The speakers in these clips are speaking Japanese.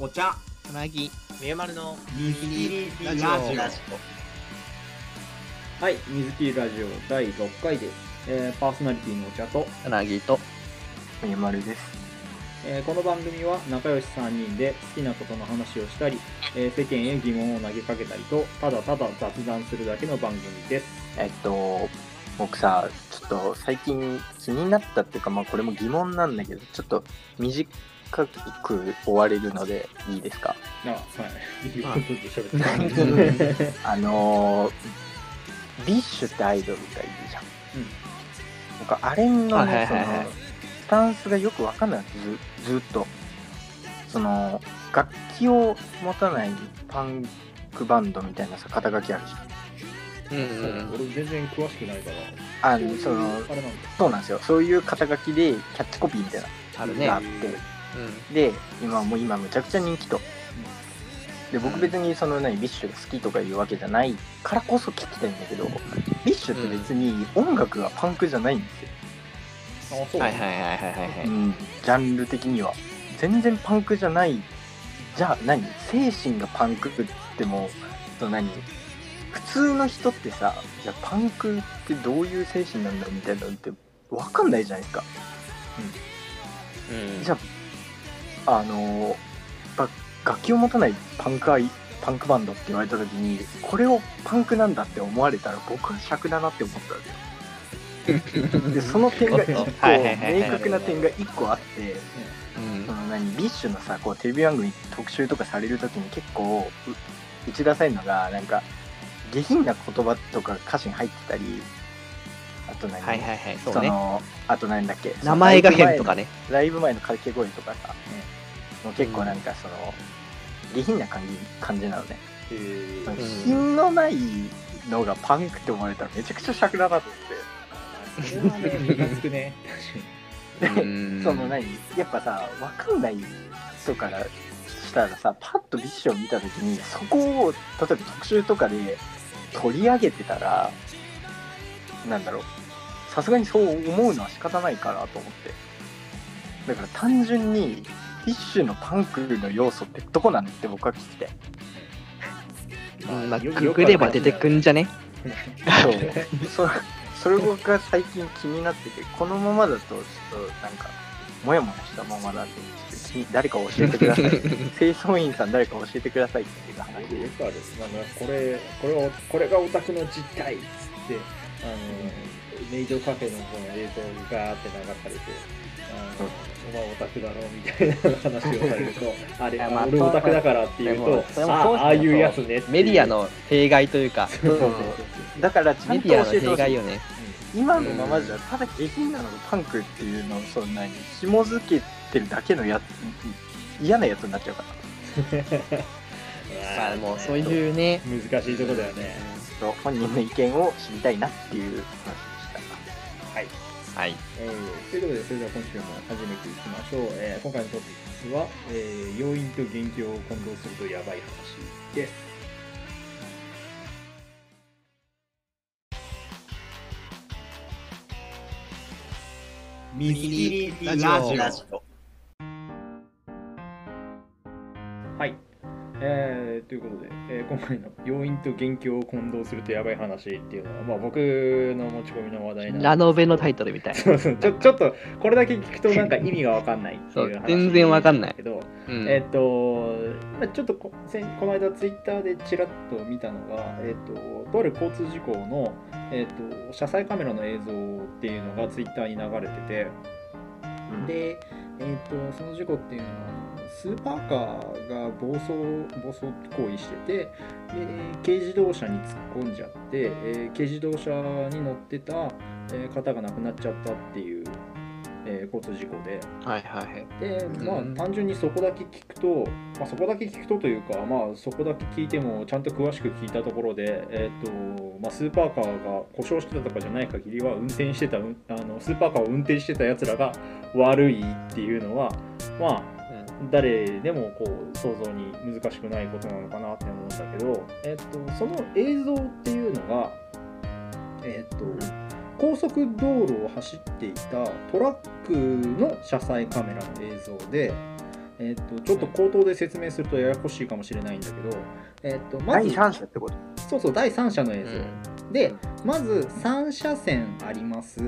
お茶。つなぎ。みゆまるの水切りラジオ。ラジラジはい水切りラジオ第6回です、えーパーソナリティのお茶と、つなぎと。オみゆまるです。えーこの番組は仲良し3人で好きなことの話をしたり、えー世間へ疑問を投げかけたりとただただ雑談するだけの番組です。えっと僕さちょっと最近気になったっていうかまあこれも疑問なんだけどちょっと短く終われるのでいいですか？あはい。いい。ことで喋ってたあのー、 BiSH ってアイドルがいるじゃん、僕あれのね、はいはいそのスタンスがよくわかんないずずっと。その楽器を持たないパンクバンドみたいなさ肩書きあるじゃん。うんうん俺全然詳しくないから。あのそのあれなんだ。そうなんですよ。そういう肩書きでキャッチコピーみたいなあるねがあって、で今もう今むちゃくちゃ人気と。で僕別にその何 BiSHが好きとかいうわけじゃないからこそ聞きたいんだけど BiSHって別に音楽がパンクじゃないんですよ、あそう。はいはいはいはいはいはい。うん、ジャンル的には。全然パンクじゃない。じゃあ何？精神がパンクって言ってもその何？普通の人ってさじゃあパンクってどういう精神なんだみたいなのって分かんないじゃないですか。うん。じゃあ、あのば楽器を持たないパンクアイパンクバンドって言われた時にこれをパンクなんだって思われたら僕は癪だなって思ったんですよ。でその点が1個明確な点が1個あってうん。その何 BiSHのさこうテレビ番組特集とかされる時に結構う打ち出されるのがなんか下品な言葉とか歌詞に入ってたりあと何、はいはいはい。そね。そうのあと何だっけ？名前が変とかね。ライブ前の掛け声とかさ、もう結構なんかその、下品な感じ感じなのね、品のないのがパンクって思われたらめちゃくちゃ癪だなと思それはねムカつくね確かにって、うん。その何？やっぱさ分かんない人からしたらさパッと BiSHを見た時にそこを例えば特集とかで取り上げてたらなんだろう？さすがにそう思うのは仕方ないかなと思って。だから単純に BiSHのパンクの要素ってどこなのって僕は聞きたい。まあよググれば出てくんじゃね？そう。そそれが最近気になっててこのままだとちょっとなんかモヤモヤしたままだとちょっと気誰か教えてください。清掃員さん誰か教えてくださいっていう話よくある。なんかこれこれをこれがオタクの実態っつってあのメイドカフェのこの映像がガーって流されてあの、お前オタクだろみたいな話をされるとあれ、まあ俺オタクだからっていうとあああいうやつねっていう。メディアの弊害というか。だからちゃんとメディアの教えてほしい弊害よね。今のままじゃただ下品なのがパンクっていうのをそんなに紐付けてるだけのやつ嫌なやつになっちゃうから。まあもうそういうね。難しいとこだよね。本人の意見を知りたいなっていう話はいはいえーということで、それでは今週も始めていきましょう。えー今回のトピックスは、えー要因と元気を混同するとやばい話です。水切りラジオはい。えーということで、えー今回の要因と元気を混同するとやばい話っていうのは、まあ、僕の持ち込みの話題なんラノベのタイトルみたいそうそう。ちょちょっとこれだけ聞くとなんか意味がわかんないってそいう う話全然わかんない。けど、うん。えっ、と、まあ、ちょっとこ先この間ツイッターでちらっと見たのが、えっ、と、とある交通事故の、えっ、と、車載カメラの映像っていうのがツイッターに流れてて、で、えっ、と、その事故っていうのは、スーパーカーが暴走、暴走行為してて、で、軽自動車に突っ込んじゃって、えー軽自動車に乗ってた、えー方が亡くなっちゃったっていう、えー交通事故で、はいはいはい。でまあうん。単純にそこだけ聞くと、まあ、そこだけ聞くとというか、まあ、そこだけ聞いてもちゃんと詳しく聞いたところで、えーとまあ、スーパーカーが故障してたとかじゃない限りは運転してたうんあのスーパーカーを運転してたやつらが悪いっていうのはまあ誰でもこう想像に難しくないことなのかなって思うんだけど、えっとその映像っていうのが、えっと高速道路を走っていたトラックの車載カメラの映像でえー、とちょっと口頭で説明するとややこしいかもしれないんだけど、えー、とま第ず三者ってこと？そうそう第三者の映像、でまず3車線あります。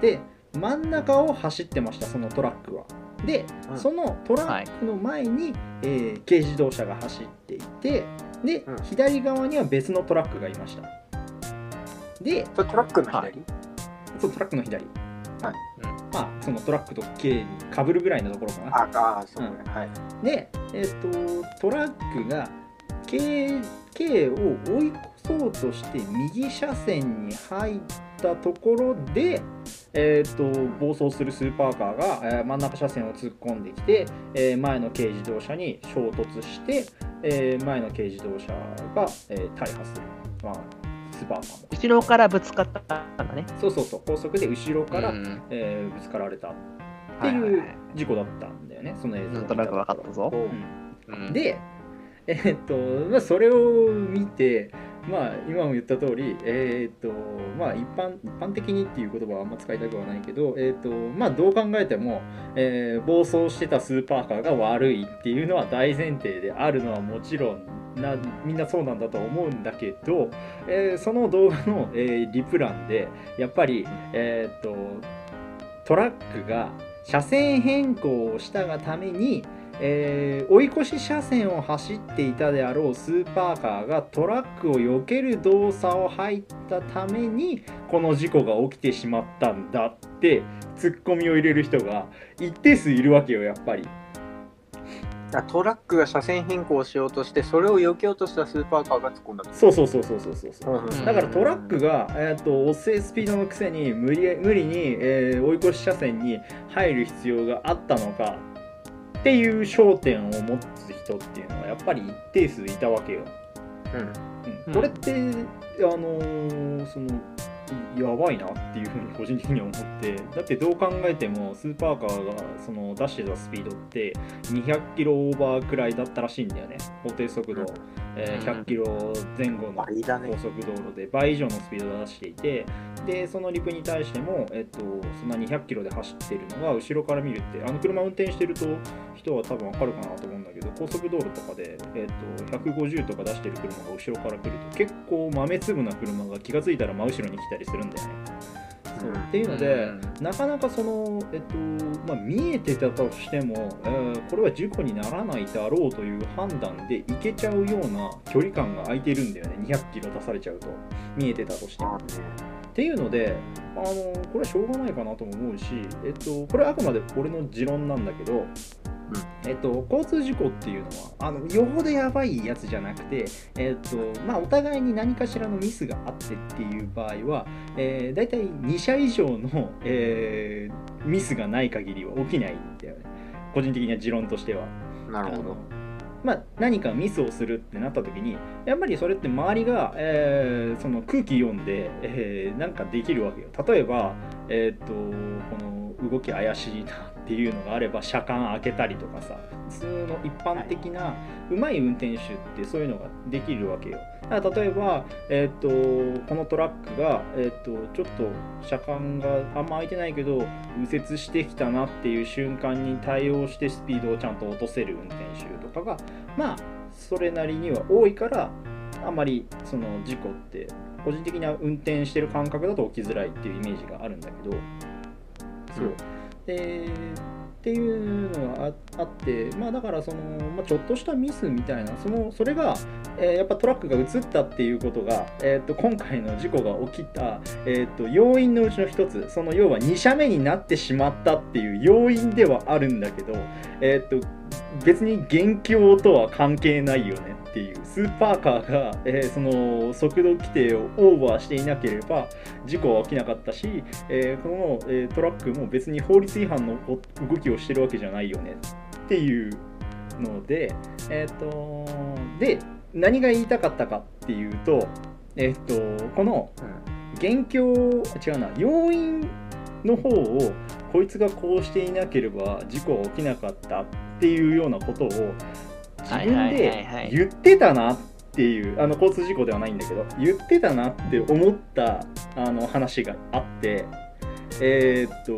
で真ん中を走ってましたそのトラックはで、うん。そのトラックの前に、えー軽自動車が走っていてで、うん。左側には別のトラックがいました。でトラックの左、はい。そうトラックの左、はい。まあそのトラックと軽にかぶるぐらいのところかな。ああそうね、はい。で、えっとトラックが K, K を追い越そうとして右車線に入ったところで、えっと暴走するスーパーカーが、えー真ん中車線を突っ込んできて、えー前の軽自動車に衝突して、えー前の軽自動車が、えー大破する、まあ、スーパーカーも。後ろからぶつかったんだね。そうそうそう。高速で後ろから、うんえーぶつかられたってはいうはい。事故だったんだよね、その映像をなんとなく分かったぞ。うん。うん、で、えーっとまあ、それを見て、まあ、今も言った通り、えーっとまあ、一般一般的にっていう言葉はあんま使いたくはないけど、えーっとまあ、どう考えても、えー暴走してたスーパーカーが悪いっていうのは大前提であるのはもちろんなみんなそうなんだと思うんだけど、えーその動画の、えーリプ欄でやっぱり、えっとトラックが車線変更をしたがために、えー追い越し車線を走っていたであろうスーパーカーがトラックを避ける動作を入ったためにこの事故が起きてしまったんだってツッコミを入れる人が一定数いるわけよやっぱり。あトラックが車線変更しようとしてそれを避けようとしたスーパーカーが突っ込んだとそうそうそうそうそうそうそう。だからトラックが、えー、と遅いスピードのくせに無理無理に、えー追い越し車線に入る必要があったのかっていう焦点を持つ人っていうのはやっぱり一定数いたわけよ。うん。うん、これって、あのーそのいやばいなっていうふうに個人的には思ってだってどう考えてもスーパーカーがその出してたスピードって200キロオーバーくらいだったらしいんだよね。法定速度、えー100キロ前後の高速道路で倍以上のスピードを出していてでそのリプに対しても、えっと、そんな200キロで走ってるのが後ろから見るってあの車運転してると人は多分わかるかなと思うんだけど高速道路とかで、えっと、150とか出してる車が後ろから来ると結構豆粒な車が気がついたら真後ろに来たりするんだよね。そう。うん。っていうので、うん。なかなかその、えっとまあ、見えてたとしても、えーこれは事故にならないだろうという判断でいけちゃうような距離感が空いてるんだよね。200キロ出されちゃうと。見えてたとしても。あっていうのであのこれはしょうがないかなとも思うし、えっと、これはあくまで俺の持論なんだけど、えっと、交通事故っていうのはあのよほどやばいやつじゃなくて、えっとまあ、お互いに何かしらのミスがあってっていう場合は、えー、大体2社以上の、えーミスがない限りは起きないんだよね。個人的な持論としては。なるほど。まあ、何かミスをするってなった時にやっぱりそれって周りが、えーその空気読んで、えーなんかできるわけよ。例えば、えー、とこの動き怪しいなっていうのがあれば車間開けたりとかさ普通の一般的なうまい運転手ってそういうのができるわけよ。だから例えば、えー、とこのトラックが、えー、とちょっと車間があんま開いてないけど右折してきたなっていう瞬間に対応してスピードをちゃんと落とせる運転手とかがまあそれなりには多いからあまりその事故って個人的な運転してる感覚だと起きづらいっていうイメージがあるんだけどそう、でっていうのがあってまあだからその、まあ、ちょっとしたミスみたいなそのそれが、えーやっぱトラックが映ったっていうことが、えー、と今回の事故が起きた、えー、と要因のうちの一つその要は2社目になってしまったっていう要因ではあるんだけど、えー、と別に元凶とは関係ないよね。っていうスーパーカーが、えーその速度規定をオーバーしていなければ事故は起きなかったし、えーこの、えートラックも別に法律違反の動きをしてるわけじゃないよね。っていうので、えっ、とで何が言いたかったかっていうと、えっ、とこの元凶違うな要因の方をこいつがこうしていなければ事故は起きなかったっていうようなことを自分ではい言ってたなっていうあの交通事故ではないんだけど言ってたなって思ったあの話があってえーっと、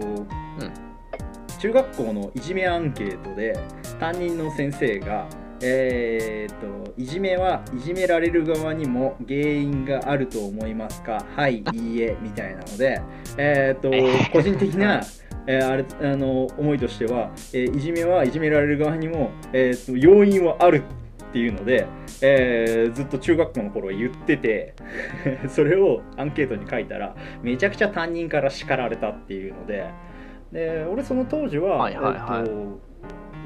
中学校のいじめアンケートで、担任の先生がえー、といじめはいじめられる側にも原因があると思いますか？はいいいえみたいなので、えー、と個人的な、えーあれあの思いとしては、えーいじめはいじめられる側にも、えー、と要因はあるっていうので、えーずっと中学校の頃は言ってて それをアンケートに書いたらめちゃくちゃ担任から叱られたっていうのでで俺その当時は、はいはいはい。えっと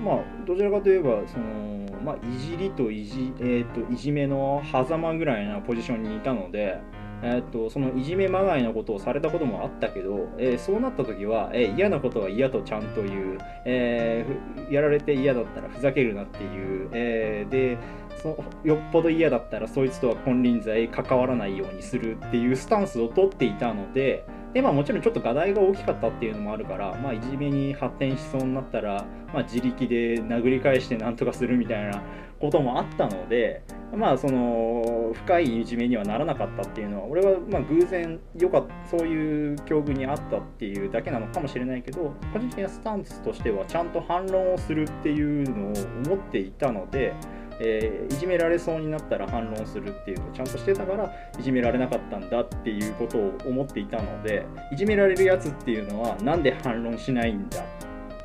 まあどちらかといえばその、まあ、いじりといじ,、えー、といじめの狭間ぐらいなポジションにいたので、えー、とそのいじめまがいのことをされたこともあったけど、えーそうなった時は、えー嫌なことは嫌とちゃんと言う、えーやられて嫌だったらふざけるなっていう、えーでそよっぽど嫌だったらそいつとは金輪際関わらないようにするっていうスタンスを取っていたのでで、まあ、もちろんちょっと課題が大きかったっていうのもあるから、まあ、いじめに発展しそうになったら、まあ、自力で殴り返してなんとかするみたいなこともあったので、まあ、その深いいじめにはならなかったっていうのは俺はまあ偶然よかったそういう境遇にあったっていうだけなのかもしれないけど個人的なスタンスとしてはちゃんと反論をするっていうのを思っていたので。えーいじめられそうになったら反論するっていうのをちゃんとしてたからいじめられなかったんだっていうことを思っていたのでいじめられるやつっていうのはなんで反論しないんだ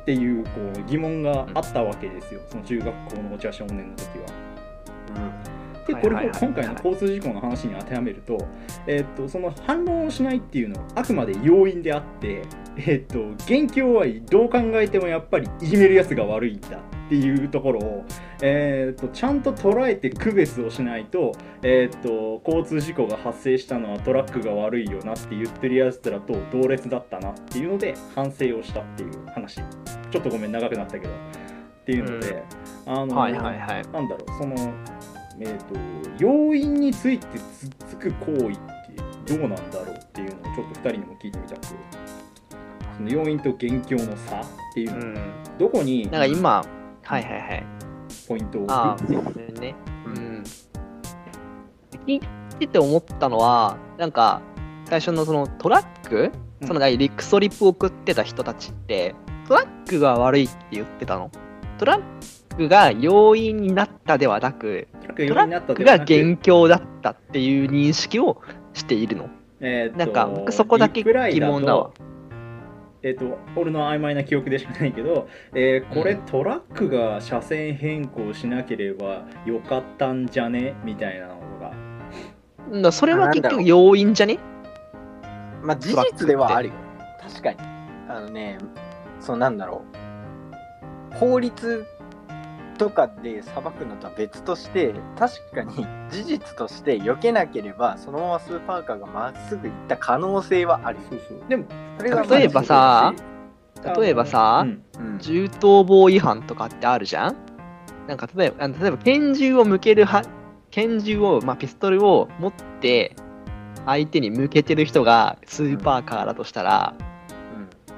っていうこう疑問があったわけですよ。その中学校のお茶少年の時は。でこれを今回の交通事故の話に当てはめると,、えーっとその反論をしないっていうのはあくまで要因であって、えーっと元凶はどう考えてもやっぱりいじめるやつが悪いんだっていうところを、えーっとちゃんと捉えて区別をしないと,、えーっと交通事故が発生したのはトラックが悪いよなって言ってるやつらと同列だったなっていうので反省をしたっていう話ちょっとごめん長くなったけどっていうので、あのはいはいはい。なんだろうそのえー、と要因についてつっつく行為ってどうなんだろうっていうのをちょっと2人にも聞いてみたくその要因と元凶の差っていうの、うん。どこになんか今、はいはいはい。ポイントを置くっていうね。うん。聞いてて思ったのは、なんか、最初のそのトラック、うんそのリックストリップを送ってた人たちって、トラックが悪いって言ってたの？トラックが要因になったではなく、トラックが要因になったトラックがではなく元凶だったっていう認識をしているの。えなんか僕そこだけ疑問だわとえっ、と俺の曖昧な記憶でしかないけど、えーこれ、うんトラックが車線変更しなければよかったんじゃね？みたいなのがだそれは結局要因じゃね？まあ事実ではあるよ。確かに。あのね、そうなんだろう。法律とかで裁くのとは別として、確かに事実として避けなければ、そのままスーパーカーがまっすぐ行った可能性はあるよ。そうそうでもそれが例えばさま例えばさ、うんあ、うん銃刀法違反とかってあるじゃん？なんか例えば、あの例えば拳銃を向けるは、拳銃を、まあ、ピストルを持って、相手に向けてる人がスーパーカーだとしたら、うん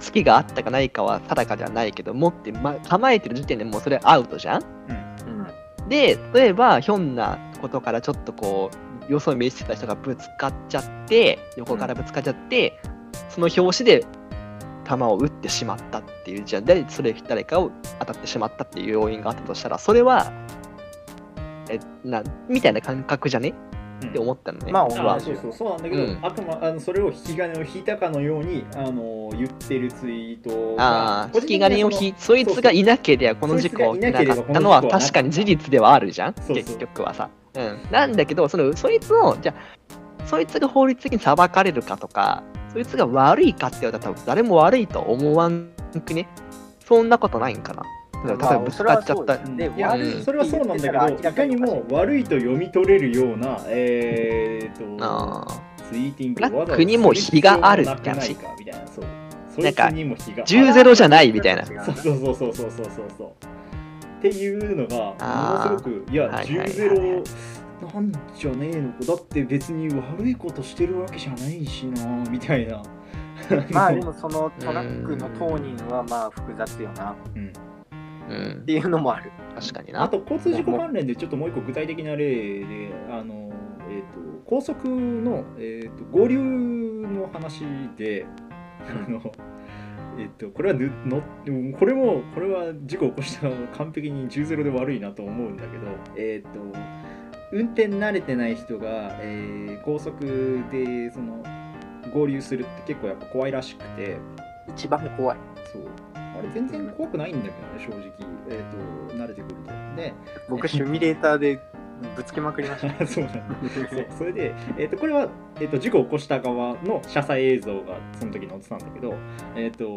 好きがあったかないかは定かではないけど、持って、ま、構えてる時点でもうそれアウトじゃん？うん。で、例えば、ひょんなことからちょっとこう、よそ見してた人がぶつかっちゃって、横からぶつかっちゃって、その拍子で弾を撃ってしまったっていう、じゃあ、で、それ誰かを当たってしまったっていう要因があったとしたら、それは、え、な、みたいな感覚じゃね？って思ったのね。まあ僕はあそうそうそうなんだけど、うんあくまあのそれを引き金を引いたかのようにあの言ってるツイートああ、個引き金を引い、そいつがいなければこの事故なかったのは確かに事実ではあるじゃん、そうそう結局はさ。うん。なんだけど、その、そいつを、じゃあそいつが法律的に裁かれるかとか、そいつが悪いかって言われたら多分誰も悪いと思わんくね？そんなことないんかな。例えばぶつかっちゃった、まあ、それはそう、それはそうなんだけどいかにも悪いと。読み取れるようなえー、っとあツイーティングラックにも非があるっていな。なんか10ゼロじゃないみたいな。そうそうそうそうそうそうっていうのがものすごくいや、10ゼロなんじゃねえのだって別に悪いことしてるわけじゃないしなみたいな。まあでもそのトラックの当人はまあ複雑よな、うん。うん。ていうのもある。確かにな。あと交通事故関連でちょっともう一個具体的な例であの、えー、と高速の、えー、と合流の話で、あのえっと、これはぬのこれもこれは事故を起こした完璧に10-0で悪いなと思うんだけどえっと運転慣れてない人が、えー高速でその合流するって結構やっぱ怖いらしくて一番怖い。そうあれ全然怖くないんだけどね正直、えっと慣れてくると。で僕、シミュレーターでぶつけまくりました。そうなんだ。そうそれで、えー、とこれは、えー、と事故を起こした側の車載映像がその時載ってたんだけど、えー、と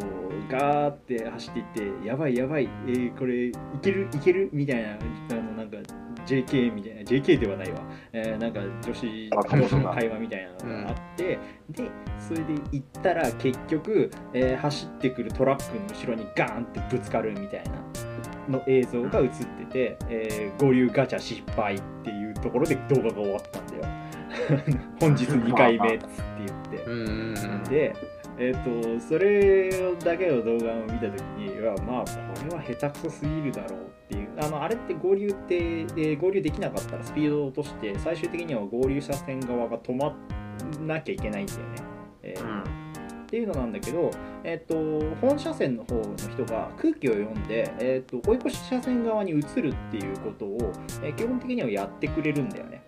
ガーって走っていってやばいやばい、えーこれいけるいける？みたいなあのなんか JK みたいな JK ではないわ、えーなんか女子の会話みたいなのがあって、でそれで行ったら結局、えー走ってくるトラックの後ろにガーンってぶつかるみたいなの映像が映ってて、えー合流ガチャ失敗っていうところで動画が終わったんだよ。本日2回目っつって言って、うんうんうん。でえっ、とそれだけの動画を見た時にいやまあこれは下手くそすぎるだろうっていうあのあれって合流って、えー合流できなかったらスピードを落として最終的には合流車線側が止まんなきゃいけないんだよね、えーっていうのなんだけど、えっと本車線の方の人が空気を読んで、えっと追い越し車線側に移るっていうことを、えー基本的にはやってくれるんだよね。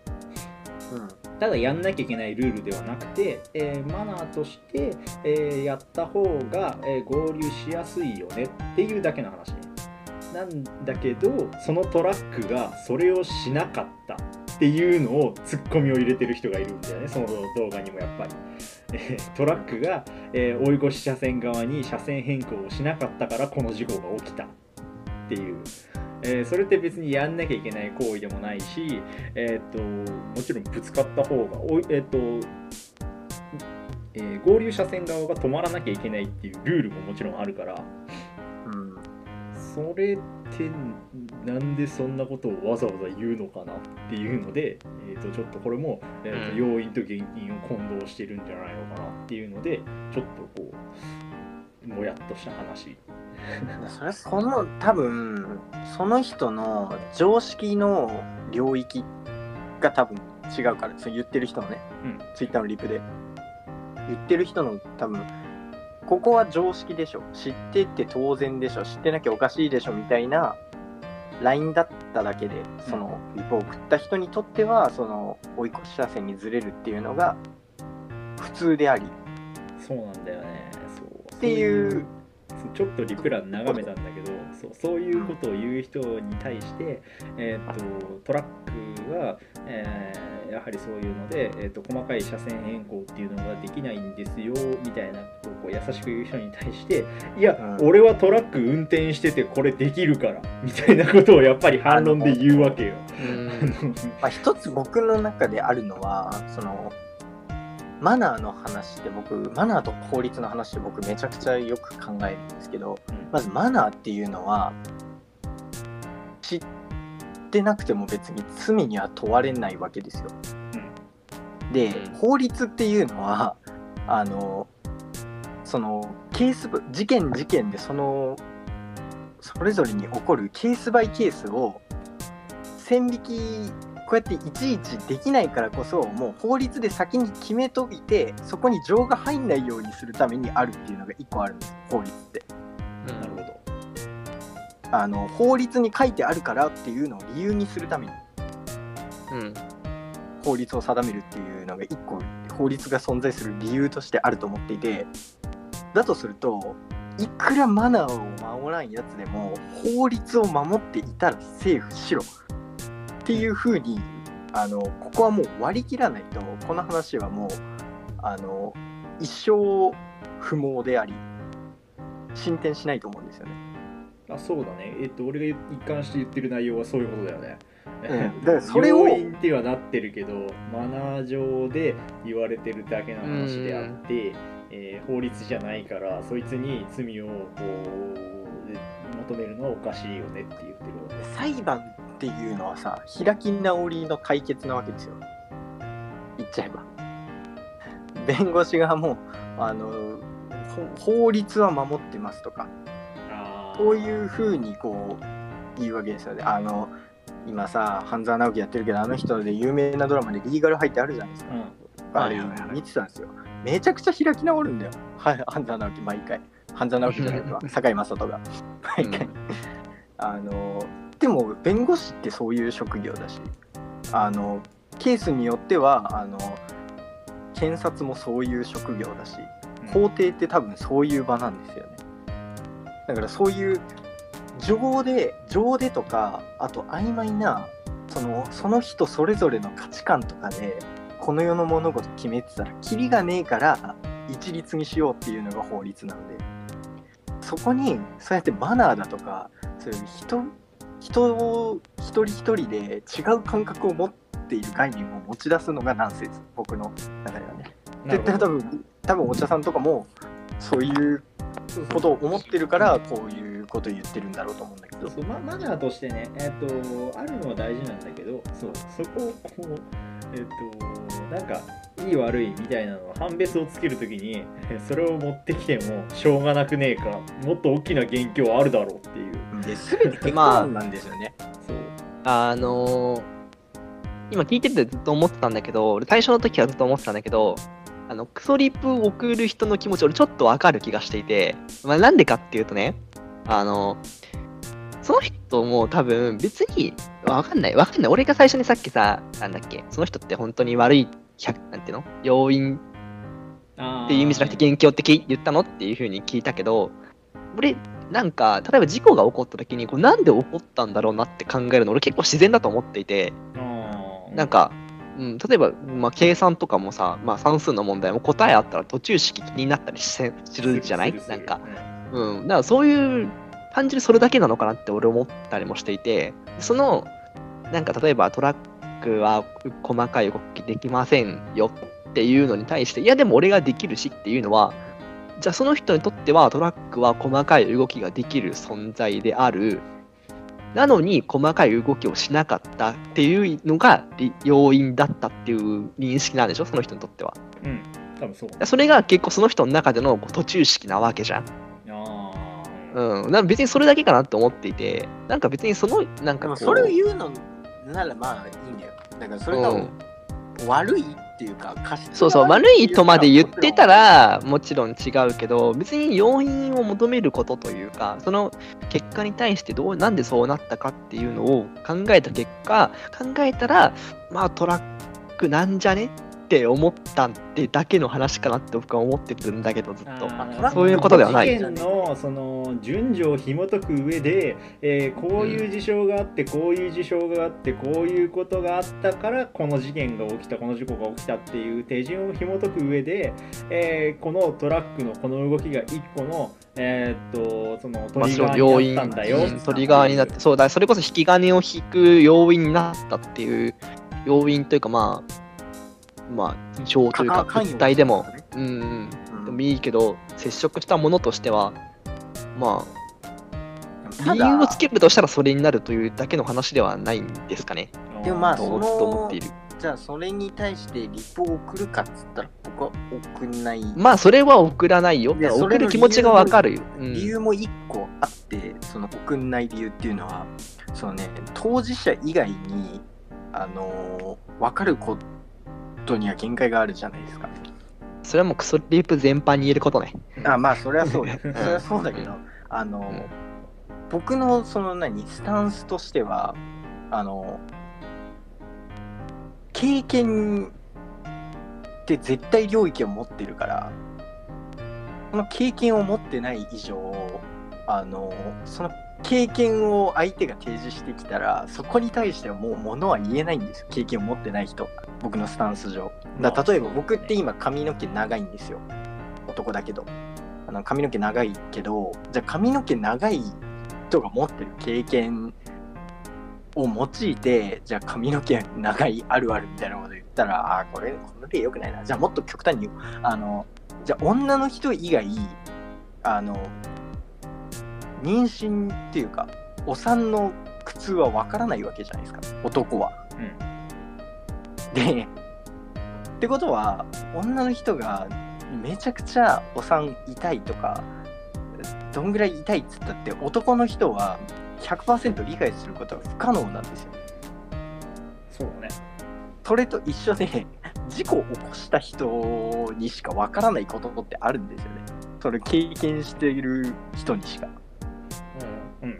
うん。ただやんなきゃいけないルールではなくて、えーマナーとして、えーやった方が、えー合流しやすいよねっていうだけの話。ねなんだけどそのトラックがそれをしなかったっていうのをツッコミを入れてる人がいるんだよねその動画にもやっぱり、えートラックが、えー追い越し車線側に車線変更をしなかったからこの事故が起きたっていう、えーそれって別にやんなきゃいけない行為でもないし、えー、ともちろんぶつかった方がおい、えーとえー合流車線側が止まらなきゃいけないっていうルールももちろんあるから。うん。それってなんでそんなことをわざわざ言うのかなっていうので、えー、とちょっとこれも、えーとうん要因と原因を混同してるんじゃないのかなっていうのでちょっとこうもやっとした話。それその多分その人の常識の領域が多分違うからそう言ってる人のね、うんツイッターのリプで言ってる人の多分ここは常識でしょ。知ってって当然でしょ。知ってなきゃおかしいでしょみたいな LINE だっただけでそのリプを送った人にとってはその追い越し車線にずれるっていうのが普通であり。そうなんだよね。そう。っていうちょっとリプラン眺めたんだけどそうそういうことを言う人に対して、えー、とトラックは、えーやはりそういうので、えー、と細かい車線変更っていうのができないんですよみたいなことをこう優しく言う人に対していや、うん俺はトラック運転しててこれできるからみたいなことをやっぱり反論で言うわけよ。うん まあ、一つ僕の中であるのはそのマナーの話って僕マナーと法律の話って僕めちゃくちゃよく考えるんですけどうん。まずマナーっていうのは知ってなくても別に罪には問われないわけですよ。でうん。法律っていうのはあのそのケース事件事件でそのそれぞれに起こるケースバイケースを線引きこうやっていちいちできないからこそもう法律で先に決めといてそこに情が入んないようにするためにあるっていうのが一個あるんです法律って。なるほど。あの法律に書いてあるからっていうのを理由にするためにうん法律を定めるっていうのが一個法律が存在する理由としてあると思っていてだとするといくらマナーを守らんやつでも法律を守っていたらセーフしろっていう風にあのここはもう割り切らないとこの話はもうあの一生不毛であり進展しないと思うんですよね。あそうだね。えっと、俺が一貫して言ってる内容はそういうことだよね。うん だからそれを要因ってはなってるけど、マナー上で言われてるだけの話であって、えー法律じゃないから、そいつに罪をこう求めるのはおかしいよねって言ってるわけ。裁判っていうのはさ開き直りの解決なわけですよ。言っちゃえば。弁護士側もあのほ法律は守ってますとかこういうふうにこう言うわけですよね。あの今さ半沢直樹やってるけどあの人で有名なドラマでリーガルハイってあるじゃないですか、うん。あれ見てたんですよ。めちゃくちゃ開き直るんだよ。はい半沢直樹毎回。半沢直樹じゃないか 堺雅人が。毎回、うん。あのでも弁護士ってそういう職業だし。あのケースによってはあの検察もそういう職業だし。法廷って多分そういう場なんですよね。だからそういう情で情でとかあと曖昧なそのその人それぞれの価値観とかでこの世の物事決めてたらキリがねえから一律にしようっていうのが法律なんで。そこにそうやってマナーだとかそういう人人を一人一人で違う感覚を持っている概念を持ち出すのがナンセンス。僕の中ではね。絶対多分多分お茶さんとかもそういうことを思ってるからこういうことを言ってるんだろうと思うんだけど。そうママナーとしてね、えっとあるのは大事なんだけどそう。そこをこうえっとなんかいい悪いみたいなの判別をつけるときにえそれを持ってきてもしょうがなくねえかもっと大きな元凶あるだろうっていう。で全て結論なんですよね、そう。あのー今聞いててずっと思ってたんだけど、俺最初の時はずっと思ってたんだけど、あの、クソリプを送る人の気持ち、俺ちょっとわかる気がしていて、まあ、なんでかっていうとね、あの、その人も多分別に、わかんない、わかんない。俺が最初にさっきさ、なんだっけ、その人って本当に悪い、100なんていうの？要因。っていう意味じゃなくて元凶ってき言ったの？っていうふうに聞いたけど俺なんか例えば事故が起こった時にこうなんで起こったんだろうなって考えるの俺結構自然だと思っていて。なんか、うん、例えば、まあ、計算とかもさ、まあ、算数の問題も答えあったら途中式気になったりするじゃない？なんか、うん。うん、だからそういう単純にそれだけなのかなって俺思ったりもしていて。そのなんか例えばトラックは細かい動きできませんよっていうのに対していやでも俺ができるしっていうのはじゃあその人にとってはトラックは細かい動きができる存在である。なのに細かい動きをしなかったっていうのがり要因だったっていう認識なんでしょ？その人にとっては。うん。多分そう。それが結構その人の中でのこう途中式なわけじゃん。あうん、なんか別にそれだけかなって思っていて、なんか別にその、なんかそれを言うのならまあいいんだよ。だからそれがうん。悪いっていうかそうそう、悪悪いとまで言ってたらら、もちろん違うけど、別に要因を求めることというか、その結果に対してどう、なんでそうなったかっていうのを考えた結果、考えたら、まあトラックなんじゃね？って思ったってだけの話かなって僕は思ってるんだけど、ずっと。そういうことではない。事件のその順序を紐解く上で、えーこういう事象があってこういう事象があってこういうことがあったからこの事件が起きたこの事故が起きたっていう手順を紐解く上で、えーこのトラックのこの動きが一個のえーっとそのトまあ、リその要因、ガーになったんだよ、うんトリガーになって、そうだ、それこそ引き金を引く要因になったっていう要因というか、まあ、まあ、印象というか、物体でも。うんうん、うん。でもいいけど、接触したものとしては、まあ、理由をつけるとしたらそれになるというだけの話ではないんですかね、でもまあと思と思っている。じゃあそれに対してリプを送るかっつったら僕は送んない、まあ、それは送らないよ。送る気持ちがわかる。よ。うん。理由も一個あってその送んない理由っていうのはそのね当事者以外にあのー分かることには限界があるじゃないですか。それはもうクソリープ全般に言えることね。あまあそれはそうだ。それはそうだけどあのー僕のその何スタンスとしてはあの経験って絶対領域を持ってるからその経験を持ってない以上あのその経験を相手が提示してきたらそこに対してはもう物は言えないんですよ。経験を持ってない人僕のスタンス上。だ例えば僕って今髪の毛長いんですよ。男だけど。あの髪の毛長いけどじゃあ髪の毛長い人が持ってる経験を用いてじゃあ髪の毛長いあるあるみたいなこと言ったらあーこれこの例良くないな。じゃあもっと極端に言う。あのじゃあ女の人以外あの妊娠っていうかお産の苦痛は分からないわけじゃないですか。男は。でってことは女の人がめちゃくちゃお産痛いとかどんぐらい痛いっつったって男の人は100%理解することは不可能なんですよ。そうだねそれと一緒で事故を起こした人にしかわからないことってあるんですよね。それ経験している人にしか。うんうん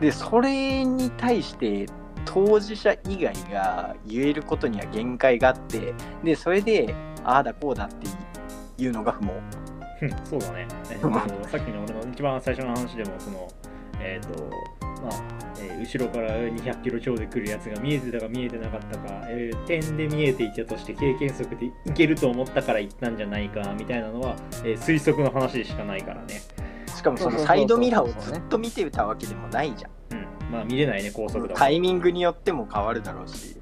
でそれに対して当事者以外が言えることには限界があってでそれでああだこうだっていうのが不毛。うんそうだね、えっとさっきの俺の一番最初の話でもそのえっ、とまあ、えー後ろから200キロ超で来るやつが見えてたか見えてなかったか、えー点で見えていたとして経験則でいけると思ったから行ったんじゃないかみたいなのは、えー推測の話でしかないからね、しかもそのサイドミラーをずっと見てたわけでもないじゃん、まあ見れないね高速だタイミングによっても変わるだろうし。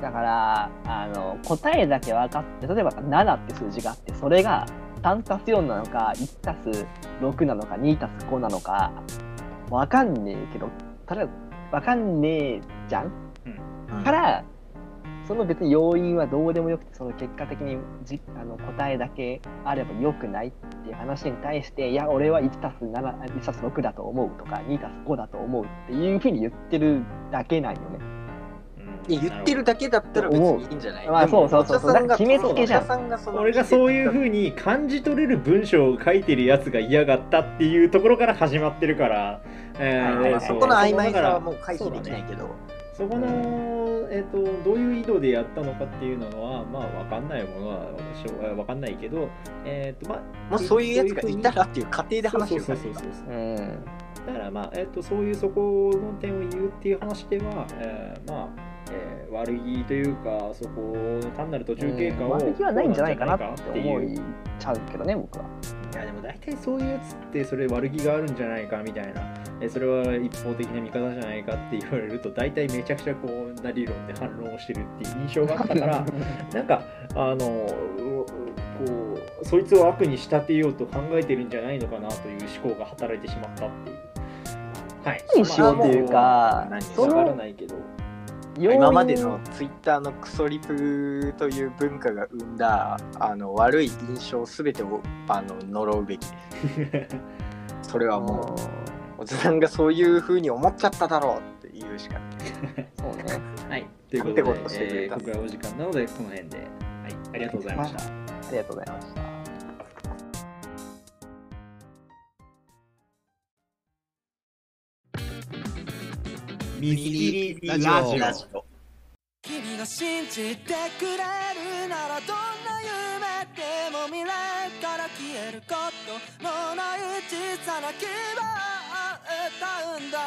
だからあの答えだけ分かって例えば7って数字があってそれが3たす4なのか1たす6なのか2たす5なのか分かんねえけど例えば分かんねえじゃん。うん。からその別に要因はどうでもよくてその結果的にじあの答えだけあればよくないっていう話に対していや俺は1たす7 1たす6だと思うとか2たす5だと思うっていうふうに言ってるだけなんよね。言ってるだけだったら別にいいんじゃないまあそうそうそう。お茶さんが決めつけじゃん俺がそういう風に感じ取れる文章を書いてるやつが嫌がったっていうところから始まってるから、えそう。そこの曖昧さはもう回避できないけど、そこの、えー、とどういう意図でやったのかっていうのはまあ分かんないものはしょう分かんないけど、えーとまあ、もうそういうやつがいたらっていう過程で話をかねそうそうそううん。だからまあ、えー、とそういうそこの点を言うっていう話では、えーまあ、えー悪気というかそこの単なる途中経過を、悪気はないんじゃないかなって思いちゃうけどね僕は。いやでも大体そういうやつってそれ悪気があるんじゃないかみたいなえそれは一方的な見方じゃないかって言われると大体めちゃくちゃこうな理論で反論をしてるっていう印象があったから なんかあのうこうそいつを悪に仕立てようと考えてるんじゃないのかなという思考が働いてしまったっていう。はい、にしようっていうかまあそわからのないけど、今までのツイッターのクソリプという文化が生んだあの悪い印象すべてをあの呪うべきです それはもうおじさんがそういうふうに思っちゃっただろうって言うしかないそうね。はい、ということでえここからお時間なのでこの辺で、はい、ありがとうございました。ありがとうございました。ミキリラジオ。ラジオ。君が信じてくれるならどんな夢でも未来から消えることのない小さな希望を歌うんだ。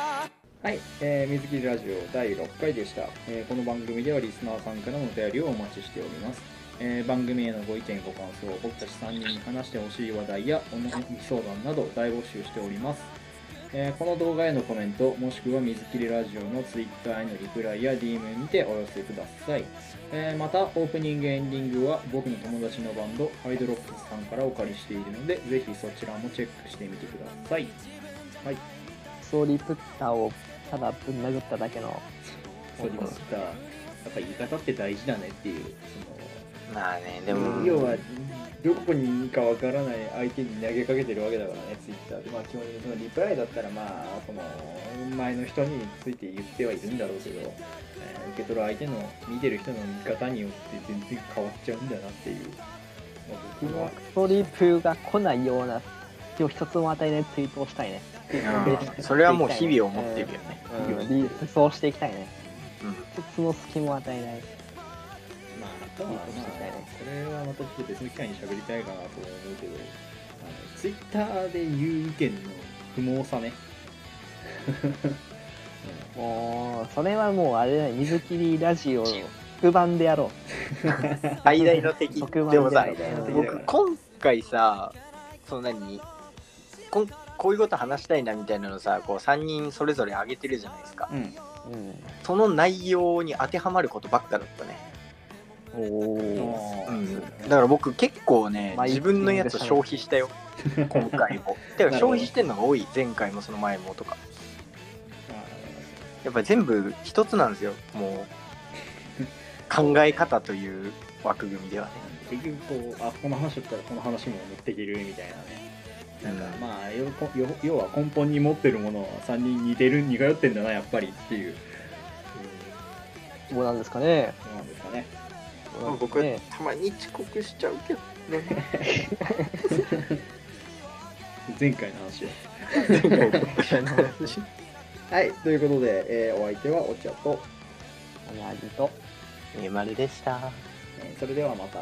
はい、えー、水切りラジオ第6回でした、えーこの番組ではリスナーさんからのお便りをお待ちしております、えー番組へのご意見ご感想僕たち3人に話してほしい話題やお悩み相談など大募集しております、えーこの動画へのコメントもしくは水切りラジオの Twitter へのリプライや DM にてお寄せください、えーまたオープニングエンディングは僕の友達のバンドハイドロックスさんからお借りしているのでぜひそちらもチェックしてみてください。はい。ソーリープッターをただぶん殴っただけの。そう言いますか、やっぱ言い方って大事だねっていう、まあねでそもの要は、どこにいいかわからない相手に投げかけてるわけだからね、ツイッターで。まあ、基本的にそのリプライだったら、まあ、その前の人について言ってはいるんだろうけど、えー受け取る相手の、見てる人の見方によって全然変わっちゃうんだなっていう。まあ、僕は、ソーリープが来ないような隙を一つも与えないツイートをしたいね。うんそれはもう日々思ってるよね、うん、リそうしていきたいね。うん一つの隙も与えない。まあ、あとは、まあ、これはまたちょっと別の機会に喋りたいかなと思うけど、あのツイッターで言う意見の不毛さね。も う、それはもうあれだね、水切りラジオの特番でやろ 最大の敵特番でもさでやろう。僕今回さその何こんこういうこと話したいなみたいなのさこう3人それぞれ挙げてるじゃないですかうん。うん。その内容に当てはまることばっかだったね、だから僕結構ね自分のやつ消費したよ。今回も。だから消費してんのが多い。前回もその前もとか。やっぱり全部一つなんですよ。もう考え方という枠組みではね。結局こう、あ、この話だったらこの話も持っていけるみたいなね。なんかまあよこよ要は根本に持ってるものは3人似てる似通ってんだなやっぱりっていう、どうなんですかね。そうなんですかねどうなん。です僕かね。たまに遅刻しちゃうけどね。前回の話をはいということで、えーお相手はお茶と、同じとえー、丸でした。えーそれではまた。